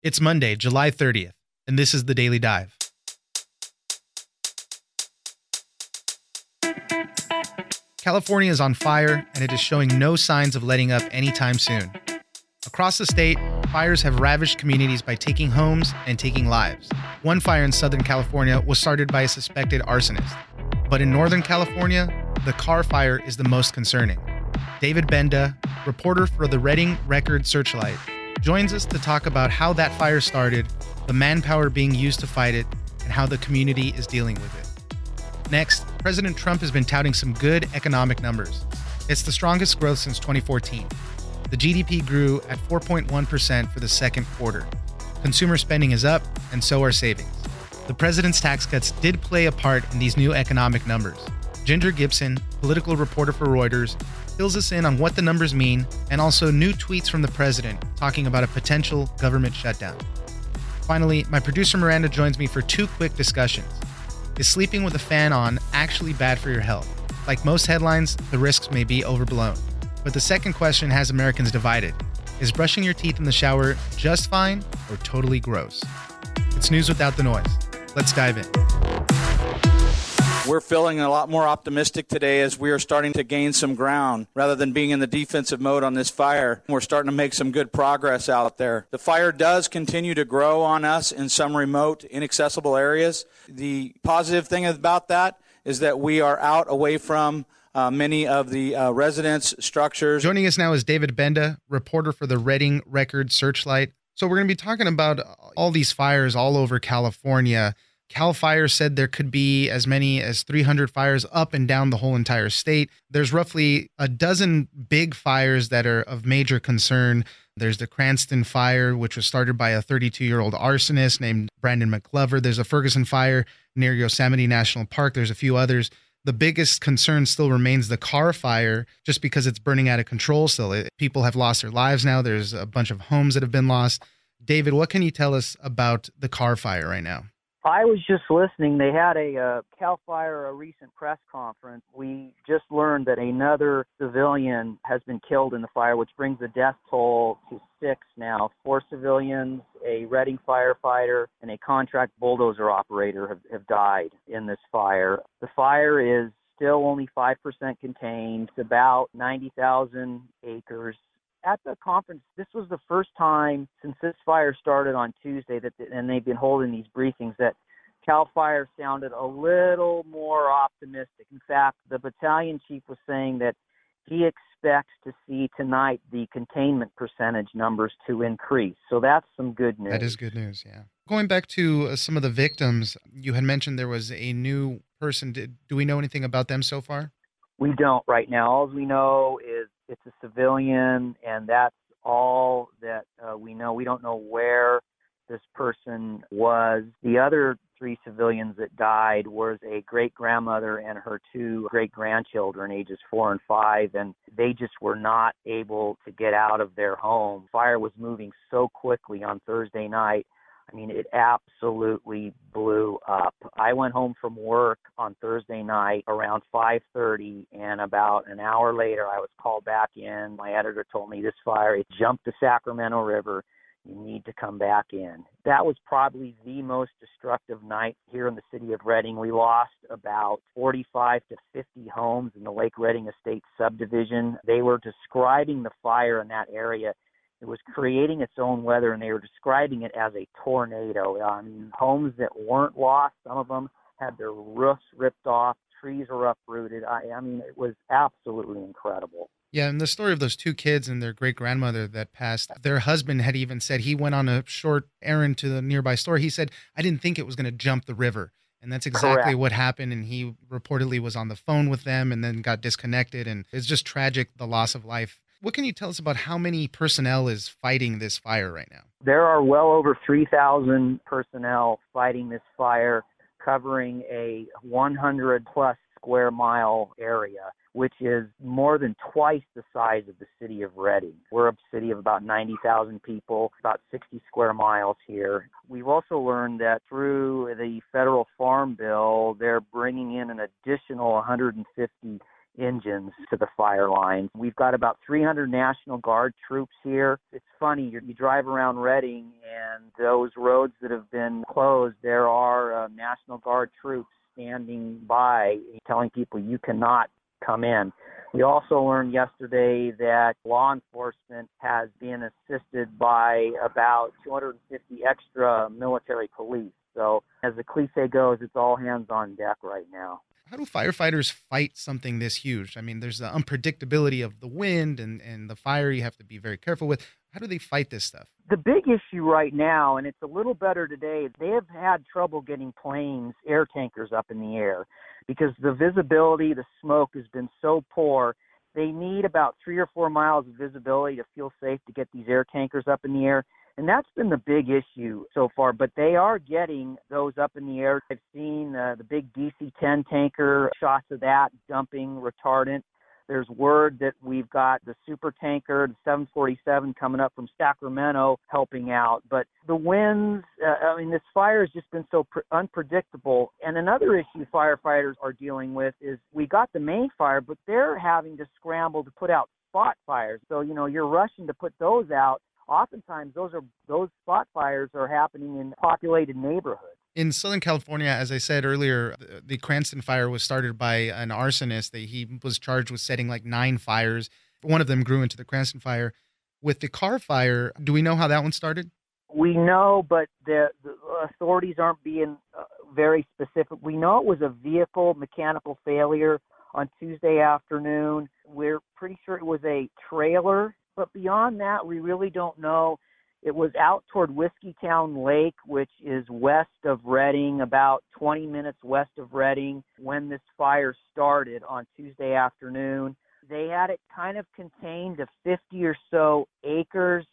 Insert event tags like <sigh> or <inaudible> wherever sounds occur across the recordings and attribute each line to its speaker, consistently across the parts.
Speaker 1: It's Monday, July 30th, and this is the Daily Dive. California is on fire, and it is showing no signs of letting up anytime soon. Across the state, fires have ravaged communities by taking homes and taking lives. One fire in Southern California was started by a suspected arsonist. But in Northern California, the Carr fire is the most concerning. David Benda, reporter for the Redding Record Searchlight, joins us to talk about how that fire started, the manpower being used to fight it, and how the community is dealing with it. Next, President Trump has been touting some good economic numbers. It's the strongest growth since 2014. The GDP grew at 4.1% for the second quarter. Consumer spending is up, and so are savings. The president's tax cuts did play a part in these new economic numbers. Ginger Gibson, political reporter for Reuters, fills us in on what the numbers mean and also new tweets from the president talking about a potential government shutdown. Finally, my producer Miranda joins me for two quick discussions. Is sleeping with a fan on actually bad for your health? Like most headlines, the risks may be overblown. But the second question has Americans divided. Is brushing your teeth in the shower just fine or totally gross? It's news without the noise. Let's dive in.
Speaker 2: We're feeling a lot more optimistic today as we are starting to gain some ground. Rather than being in the defensive mode on this fire, we're starting to make some good progress out there. The fire does continue to grow on us in some remote, inaccessible areas. The positive thing about that is that we are out away from uh, many of the uh, residence structures.
Speaker 1: Joining us now is David Benda, reporter for the Redding Record Searchlight. So we're going to be talking about all these fires all over California. Cal Fire said there could be as many as 300 fires up and down the whole entire state. There's roughly a dozen big fires that are of major concern. There's the Cranston fire, which was started by a 32 year old arsonist named Brandon McGlover. There's a Ferguson fire near Yosemite National Park. There's a few others. The biggest concern still remains the Carr fire, just because it's burning out of control. It, people have lost their lives now. There's a bunch of homes that have been lost. David, what can you tell us about the Carr fire right now?
Speaker 3: I was just listening. They had a uh, Cal Fire a recent press conference. We just learned that another civilian has been killed in the fire, which brings the death toll to six now. Four civilians, a Redding firefighter, and a contract bulldozer operator have, have died in this fire. The fire is still only 5% contained. It's about 90,000 acres at the conference, this was the first time since this fire started on Tuesday that, and they've been holding these briefings that Cal Fire sounded a little more optimistic. In fact, the battalion chief was saying that he expects to see tonight the containment percentage numbers to increase. So that's some good news.
Speaker 1: That is good news, yeah. Going back to uh, some of the victims, you had mentioned there was a new person. Did, do we know anything about them so far?
Speaker 3: We don't right now. All we know is it's a civilian, and that's all that uh, we know. We don't know where this person was. The other three civilians that died was a great grandmother and her two great grandchildren, ages four and five, and they just were not able to get out of their home. Fire was moving so quickly on Thursday night I mean, it absolutely blew up. I went home from work on Thursday night around 5:30 and about an hour later I was called back in. My editor told me this fire it jumped the Sacramento River. You need to come back in. That was probably the most destructive night here in the city of Redding. We lost about 45 to 50 homes in the Lake Redding Estate subdivision. They were describing the fire in that area it was creating its own weather, and they were describing it as a tornado. I mean, homes that weren't lost, some of them had their roofs ripped off, trees were uprooted. I, I mean, it was absolutely incredible.
Speaker 1: Yeah, and the story of those two kids and their great grandmother that passed, their husband had even said he went on a short errand to the nearby store. He said, I didn't think it was going to jump the river. And that's exactly
Speaker 3: Correct.
Speaker 1: what happened. And he reportedly was on the phone with them and then got disconnected. And it's just tragic, the loss of life what can you tell us about how many personnel is fighting this fire right now?
Speaker 3: There are well over 3,000 personnel fighting this fire, covering a 100 plus square mile area, which is more than twice the size of the city of Redding. We're a city of about 90,000 people, about 60 square miles here. We've also learned that through the federal farm bill, they're bringing in an additional 150 engines to the fire lines. We've got about 300 National Guard troops here. It's funny, you, you drive around Redding, and those roads that have been closed, there are uh, National Guard troops standing by telling people you cannot come in. We also learned yesterday that law enforcement has been assisted by about 250 extra military police. So, as the cliche goes, it's all hands on deck right now.
Speaker 1: How do firefighters fight something this huge? I mean, there's the unpredictability of the wind and, and the fire you have to be very careful with. How do they fight this stuff?
Speaker 3: The big issue right now, and it's a little better today, they have had trouble getting planes, air tankers up in the air because the visibility, the smoke has been so poor. They need about three or four miles of visibility to feel safe to get these air tankers up in the air. And that's been the big issue so far, but they are getting those up in the air. I've seen uh, the big DC 10 tanker, shots of that dumping retardant. There's word that we've got the super tanker, the 747 coming up from Sacramento helping out. But the winds, uh, I mean, this fire has just been so pr- unpredictable. And another issue firefighters are dealing with is we got the main fire, but they're having to scramble to put out spot fires. So, you know, you're rushing to put those out. Oftentimes, those are those spot fires are happening in populated neighborhoods
Speaker 1: in Southern California, as I said earlier, the Cranston fire was started by an arsonist. He was charged with setting like nine fires. One of them grew into the Cranston fire. With the Carr fire, do we know how that one started?
Speaker 3: We know, but the, the authorities aren't being uh, very specific. We know it was a vehicle mechanical failure on Tuesday afternoon. We're pretty sure it was a trailer, but beyond that, we really don't know. It was out toward Whiskeytown Lake, which is west of Redding, about 20 minutes west of Redding, when this fire started on Tuesday afternoon. They had it kind of contained to 50 or so acres,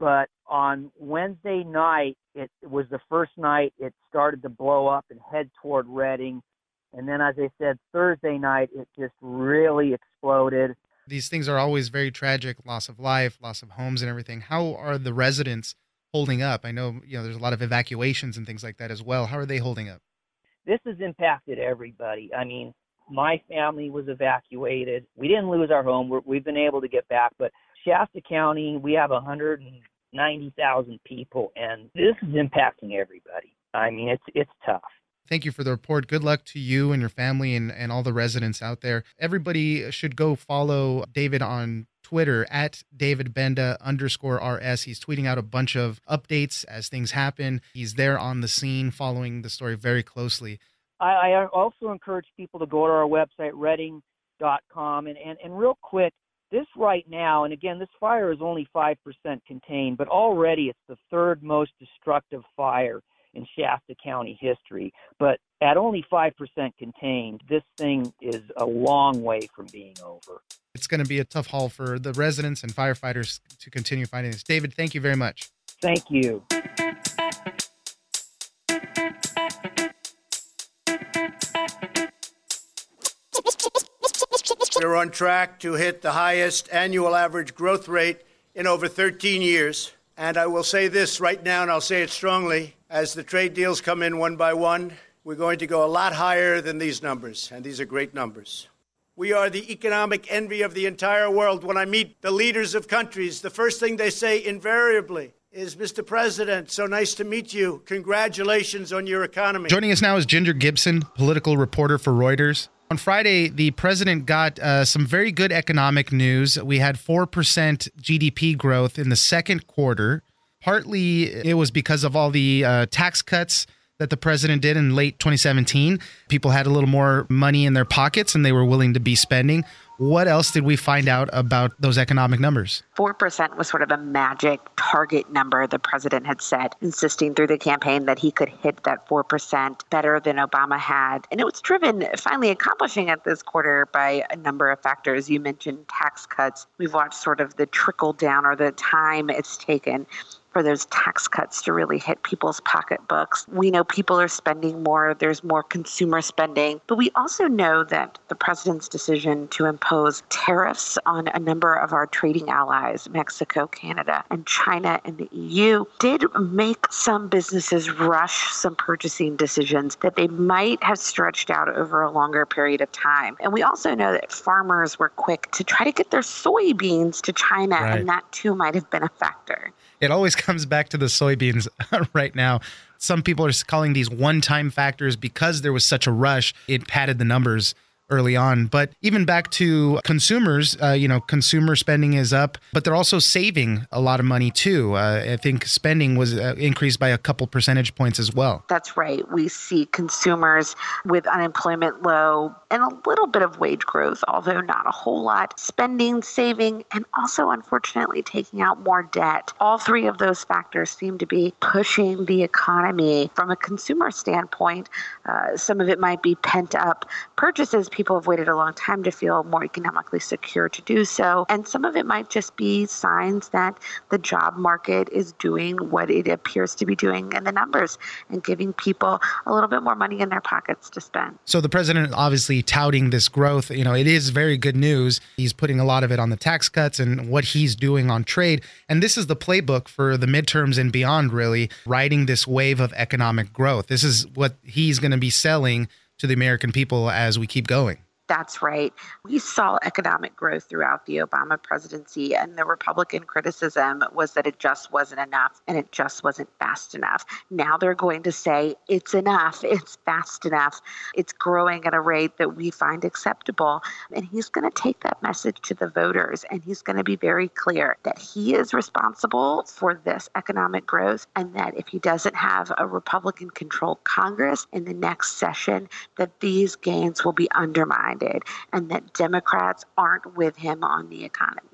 Speaker 3: but on Wednesday night, it was the first night it started to blow up and head toward Redding. And then, as I said, Thursday night, it just really exploded
Speaker 1: these things are always very tragic loss of life loss of homes and everything. How are the residents holding up? I know you know there's a lot of evacuations and things like that as well. How are they holding up?
Speaker 3: This has impacted everybody. I mean my family was evacuated. We didn't lose our home. We're, we've been able to get back but shasta county we have 190000 people and this is impacting everybody. I mean it's it's tough
Speaker 1: Thank you for the report. Good luck to you and your family and, and all the residents out there. Everybody should go follow David on Twitter at David Benda underscore RS. He's tweeting out a bunch of updates as things happen. He's there on the scene following the story very closely.
Speaker 3: I, I also encourage people to go to our website, redding.com. And, and, and real quick, this right now, and again, this fire is only 5% contained, but already it's the third most destructive fire in Shasta County history. But at only 5% contained, this thing is a long way from being over.
Speaker 1: It's going to be a tough haul for the residents and firefighters to continue fighting this. David, thank you very much.
Speaker 3: Thank you.
Speaker 4: We're on track to hit the highest annual average growth rate in over 13 years. And I will say this right now, and I'll say it strongly as the trade deals come in one by one, we're going to go a lot higher than these numbers, and these are great numbers. We are the economic envy of the entire world. When I meet the leaders of countries, the first thing they say invariably is Mr. President, so nice to meet you. Congratulations on your economy.
Speaker 1: Joining us now is Ginger Gibson, political reporter for Reuters. On Friday, the president got uh, some very good economic news. We had 4% GDP growth in the second quarter. Partly it was because of all the uh, tax cuts that the president did in late 2017. People had a little more money in their pockets and they were willing to be spending. What else did we find out about those economic numbers?
Speaker 5: 4% was sort of a magic target number the president had set, insisting through the campaign that he could hit that 4% better than Obama had. And it was driven, finally accomplishing it this quarter, by a number of factors. You mentioned tax cuts. We've watched sort of the trickle down or the time it's taken for those tax cuts to really hit people's pocketbooks. We know people are spending more, there's more consumer spending, but we also know that the president's decision to impose tariffs on a number of our trading allies, Mexico, Canada, and China and the EU, did make some businesses rush some purchasing decisions that they might have stretched out over a longer period of time. And we also know that farmers were quick to try to get their soybeans to China, right. and that too might have been a factor.
Speaker 1: It always <laughs> comes back to the soybeans uh, right now. Some people are calling these one time factors because there was such a rush, it padded the numbers early on. But even back to consumers, uh, you know, consumer spending is up, but they're also saving a lot of money too. Uh, I think spending was uh, increased by a couple percentage points as well.
Speaker 5: That's right. We see consumers with unemployment low and a little bit of wage growth, although not a whole lot, spending, saving, and also unfortunately taking out more debt. All three of those factors seem to be pushing the economy from a consumer standpoint. Uh, some of it might be pent up purchases people have waited a long time to feel more economically secure to do so. And some of it might just be signs that the job market is doing what it appears to be doing in the numbers and giving people a little bit more money in their pockets to spend.
Speaker 1: So the president obviously touting this growth. You know, it is very good news. He's putting a lot of it on the tax cuts and what he's doing on trade. And this is the playbook for the midterms and beyond, really, riding this wave of economic growth. This is what he's going to be selling to the American people as we keep going.
Speaker 5: That's right. We saw economic growth throughout the Obama presidency, and the Republican criticism was that it just wasn't enough and it just wasn't fast enough. Now they're going to say it's enough, it's fast enough, it's growing at a rate that we find acceptable. And he's going to take that message to the voters and he's going to be very clear that he is responsible for this economic growth and that if he doesn't have a Republican controlled Congress in the next session, that these gains will be undermined and that Democrats aren't with him on the economy.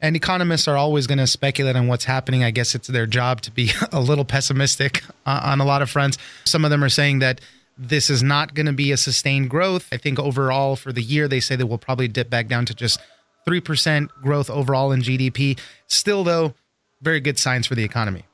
Speaker 1: And economists are always going to speculate on what's happening. I guess it's their job to be <laughs> a little pessimistic <laughs> on a lot of fronts. Some of them are saying that this is not going to be a sustained growth. I think overall for the year, they say that we'll probably dip back down to just 3% growth overall in GDP. Still, though, very good signs for the economy.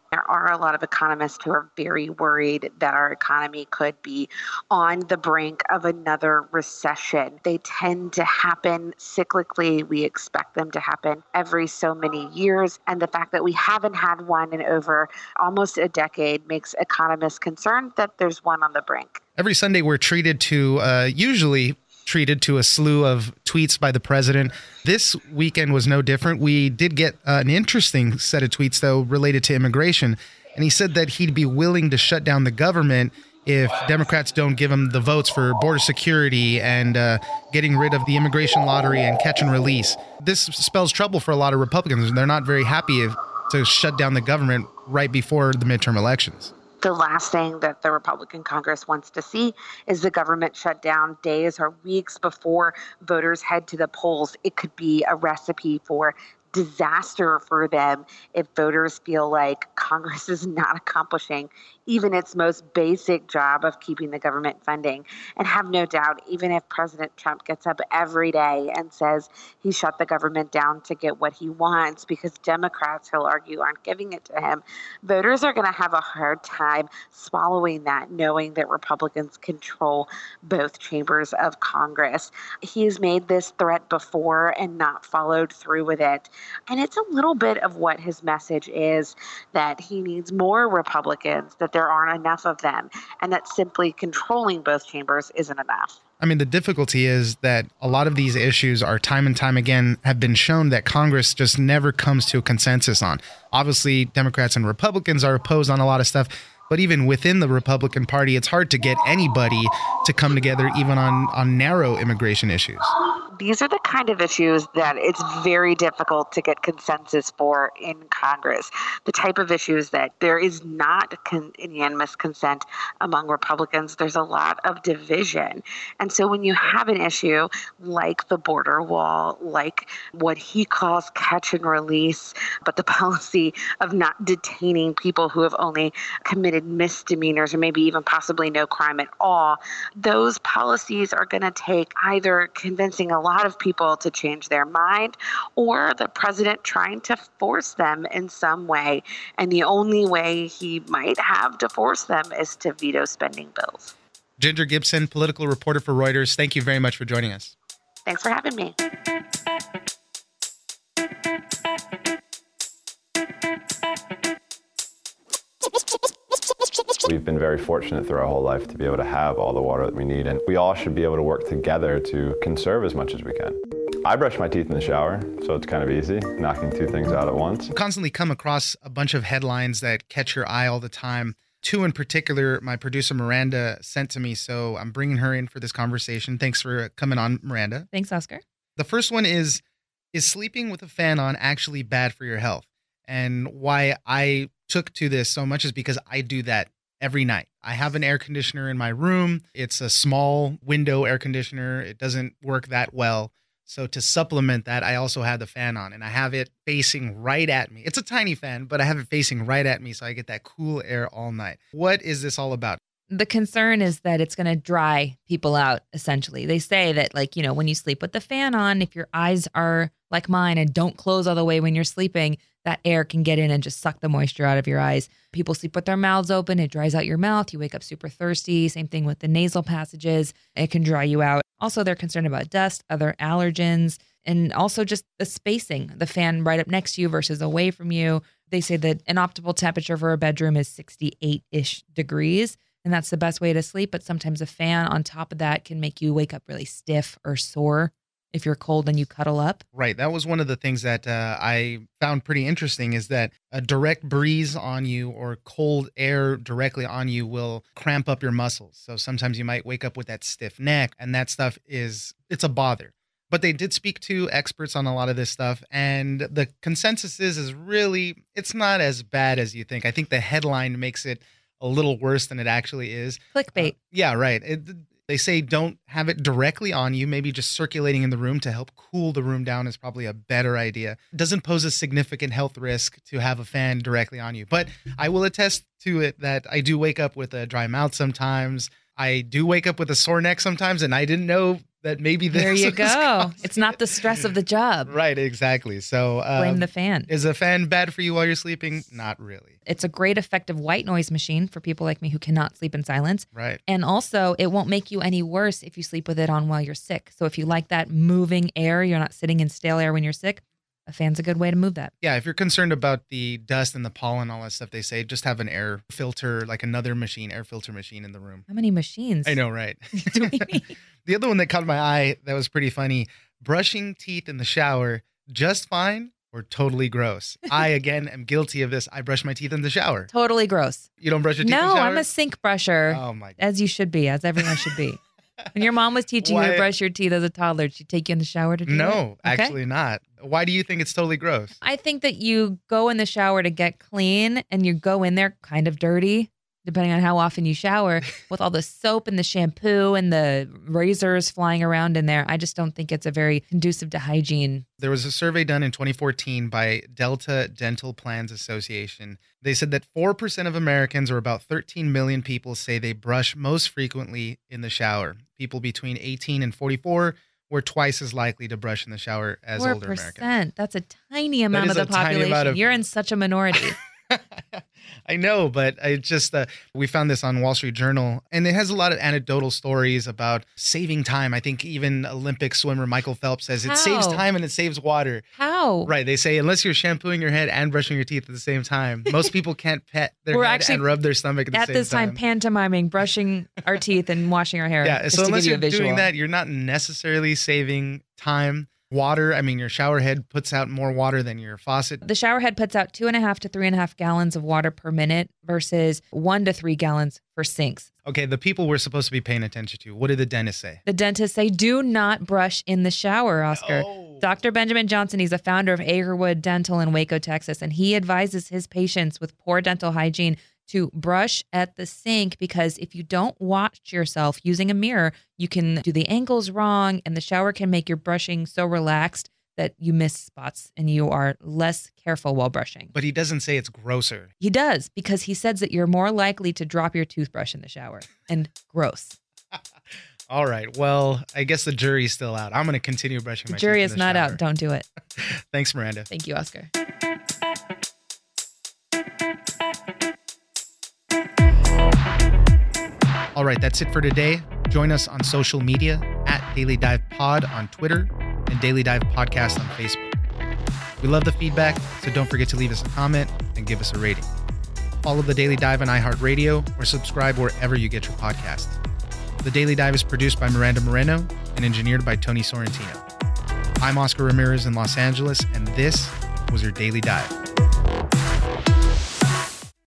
Speaker 5: Are a lot of economists who are very worried that our economy could be on the brink of another recession. They tend to happen cyclically. We expect them to happen every so many years. And the fact that we haven't had one in over almost a decade makes economists concerned that there's one on the brink.
Speaker 1: Every Sunday, we're treated to uh, usually treated to a slew of tweets by the president. This weekend was no different. We did get uh, an interesting set of tweets, though, related to immigration. And he said that he'd be willing to shut down the government if Democrats don't give him the votes for border security and uh, getting rid of the immigration lottery and catch and release. This spells trouble for a lot of Republicans. They're not very happy if, to shut down the government right before the midterm elections
Speaker 5: the last thing that the Republican Congress wants to see is the government shut down days or weeks before voters head to the polls. It could be a recipe for disaster for them if voters feel like Congress is not accomplishing even its most basic job of keeping the government funding. And have no doubt, even if President Trump gets up every day and says he shut the government down to get what he wants because Democrats, he'll argue, aren't giving it to him, voters are going to have a hard time swallowing that, knowing that Republicans control both chambers of Congress. He's made this threat before and not followed through with it. And it's a little bit of what his message is that he needs more Republicans, that there aren't enough of them, and that simply controlling both chambers isn't enough.
Speaker 1: I mean, the difficulty is that a lot of these issues are time and time again have been shown that Congress just never comes to a consensus on. Obviously, Democrats and Republicans are opposed on a lot of stuff, but even within the Republican Party, it's hard to get anybody to come together, even on, on narrow immigration issues
Speaker 5: these are the kind of issues that it's very difficult to get consensus for in Congress. The type of issues that there is not con- unanimous consent among Republicans. There's a lot of division. And so when you have an issue like the border wall, like what he calls catch and release, but the <laughs> policy of not detaining people who have only committed misdemeanors or maybe even possibly no crime at all, those policies are going to take either convincing a lot of people to change their mind or the president trying to force them in some way. And the only way he might have to force them is to veto spending bills.
Speaker 1: Ginger Gibson, political reporter for Reuters, thank you very much for joining us.
Speaker 5: Thanks for having me.
Speaker 6: We've been very fortunate through our whole life to be able to have all the water that we need, and we all should be able to work together to conserve as much as we can. I brush my teeth in the shower, so it's kind of easy, knocking two things out at once.
Speaker 1: You constantly come across a bunch of headlines that catch your eye all the time. Two in particular, my producer Miranda sent to me, so I'm bringing her in for this conversation. Thanks for coming on, Miranda.
Speaker 7: Thanks, Oscar.
Speaker 1: The first one is Is sleeping with a fan on actually bad for your health? And why I took to this so much is because I do that every night. I have an air conditioner in my room. It's a small window air conditioner. It doesn't work that well. So to supplement that, I also have the fan on and I have it facing right at me. It's a tiny fan, but I have it facing right at me so I get that cool air all night. What is this all about?
Speaker 7: The concern is that it's going to dry people out essentially. They say that like, you know, when you sleep with the fan on, if your eyes are like mine and don't close all the way when you're sleeping, that air can get in and just suck the moisture out of your eyes. People sleep with their mouths open, it dries out your mouth. You wake up super thirsty. Same thing with the nasal passages, it can dry you out. Also, they're concerned about dust, other allergens, and also just the spacing, the fan right up next to you versus away from you. They say that an optimal temperature for a bedroom is 68 ish degrees. And that's the best way to sleep. But sometimes a fan on top of that can make you wake up really stiff or sore if you're cold and you cuddle up.
Speaker 1: Right. That was one of the things that uh, I found pretty interesting is that a direct breeze on you or cold air directly on you will cramp up your muscles. So sometimes you might wake up with that stiff neck and that stuff is it's a bother. But they did speak to experts on a lot of this stuff and the consensus is is really it's not as bad as you think. I think the headline makes it a little worse than it actually is.
Speaker 7: Clickbait.
Speaker 1: Uh, yeah, right. It, they say don't have it directly on you. Maybe just circulating in the room to help cool the room down is probably a better idea. It doesn't pose a significant health risk to have a fan directly on you. But I will attest to it that I do wake up with a dry mouth sometimes. I do wake up with a sore neck sometimes, and I didn't know that maybe this
Speaker 7: there you <laughs> go. It's not the stress of the job.
Speaker 1: Right, exactly. So um,
Speaker 7: Blame the fan.
Speaker 1: Is a fan bad for you while you're sleeping? Not really.
Speaker 7: It's a great effective white noise machine for people like me who cannot sleep in silence.
Speaker 1: Right.
Speaker 7: And also, it won't make you any worse if you sleep with it on while you're sick. So if you like that moving air, you're not sitting in stale air when you're sick. A fan's a good way to move that.
Speaker 1: Yeah, if you're concerned about the dust and the pollen, all that stuff, they say just have an air filter, like another machine, air filter machine in the room.
Speaker 7: How many machines?
Speaker 1: I know, right? <laughs> <laughs>
Speaker 7: Do we?
Speaker 1: The other one that caught my eye that was pretty funny brushing teeth in the shower, just fine or totally gross. I, <laughs> again, am guilty of this. I brush my teeth in the shower.
Speaker 7: Totally gross.
Speaker 1: You don't brush your teeth in
Speaker 7: No,
Speaker 1: the shower?
Speaker 7: I'm a sink brusher,
Speaker 1: Oh, my God.
Speaker 7: as you should be, as everyone should be. <laughs> when your mom was teaching you to brush your teeth as a toddler, did she take you in the shower to do it?
Speaker 1: No,
Speaker 7: Okay.
Speaker 1: actually not. Why do you think it's totally gross?
Speaker 7: I think that you go in the shower to get clean and you go in there kind of dirty, depending on how often you shower, <laughs> with all the soap and the shampoo and the razors flying around in there. I just don't think it's a very conducive to hygiene.
Speaker 1: There was a survey done in 2014 by Delta Dental Plans Association. They said that 4% of Americans, or about 13 million people, say they brush most frequently in the shower. People between 18 and 44 were twice as likely to brush in the shower as
Speaker 7: Four
Speaker 1: older Americans.
Speaker 7: That's a tiny amount of the
Speaker 1: a tiny amount
Speaker 7: population.
Speaker 1: of-
Speaker 7: You're in such a minority. <laughs>
Speaker 1: I know, but I just uh, we found this on Wall Street Journal, and it has a lot of anecdotal stories about saving time. I think even Olympic swimmer Michael Phelps says it saves time and it saves water.
Speaker 7: How?
Speaker 1: Right? They say unless you're shampooing your head and brushing your teeth at the same time, most <laughs> people can't pet their
Speaker 7: We're
Speaker 1: head
Speaker 7: actually
Speaker 1: and rub their stomach at the
Speaker 7: At
Speaker 1: same
Speaker 7: this time, pantomiming, brushing our teeth, and washing our hair.
Speaker 1: yeah. So unless
Speaker 7: you
Speaker 1: you're doing that, you're not necessarily saving time. Water. I mean, your shower head puts out more water than your faucet.
Speaker 7: The shower head puts out two and a half to three and a half gallons of water per minute versus one to three gallons for sinks.
Speaker 1: Okay, the people we're supposed to be paying attention to. What did the dentist say?
Speaker 7: The dentist say do not brush in the shower, Oscar. Dr. Benjamin Johnson, he's a founder of Agerwood Dental in Waco, Texas, and he advises his patients with poor dental hygiene to brush at the sink because if you don't watch yourself using a mirror, you can do the angles wrong and the shower can make your brushing so relaxed that you miss spots and you are less careful while brushing.
Speaker 1: But he doesn't say it's grosser.
Speaker 7: He does because he says that you're more likely to drop your toothbrush in the shower and gross. <laughs>
Speaker 1: All right. Well, I guess the jury's still out. I'm going to continue brushing
Speaker 7: The
Speaker 1: my
Speaker 7: jury
Speaker 1: teeth
Speaker 7: is
Speaker 1: in the
Speaker 7: not
Speaker 1: shower.
Speaker 7: out. Don't do it. <laughs>
Speaker 1: Thanks, Miranda.
Speaker 7: Thank you, Oscar.
Speaker 1: All right, that's it for today. Join us on social media at Daily Dive Pod on Twitter and Daily Dive Podcast on Facebook. We love the feedback, so don't forget to leave us a comment and give us a rating. Follow the Daily Dive on iHeartRadio or subscribe wherever you get your podcasts. The Daily Dive is produced by Miranda Moreno and engineered by Tony Sorrentino. I'm Oscar Ramirez in Los Angeles, and this was your Daily Dive.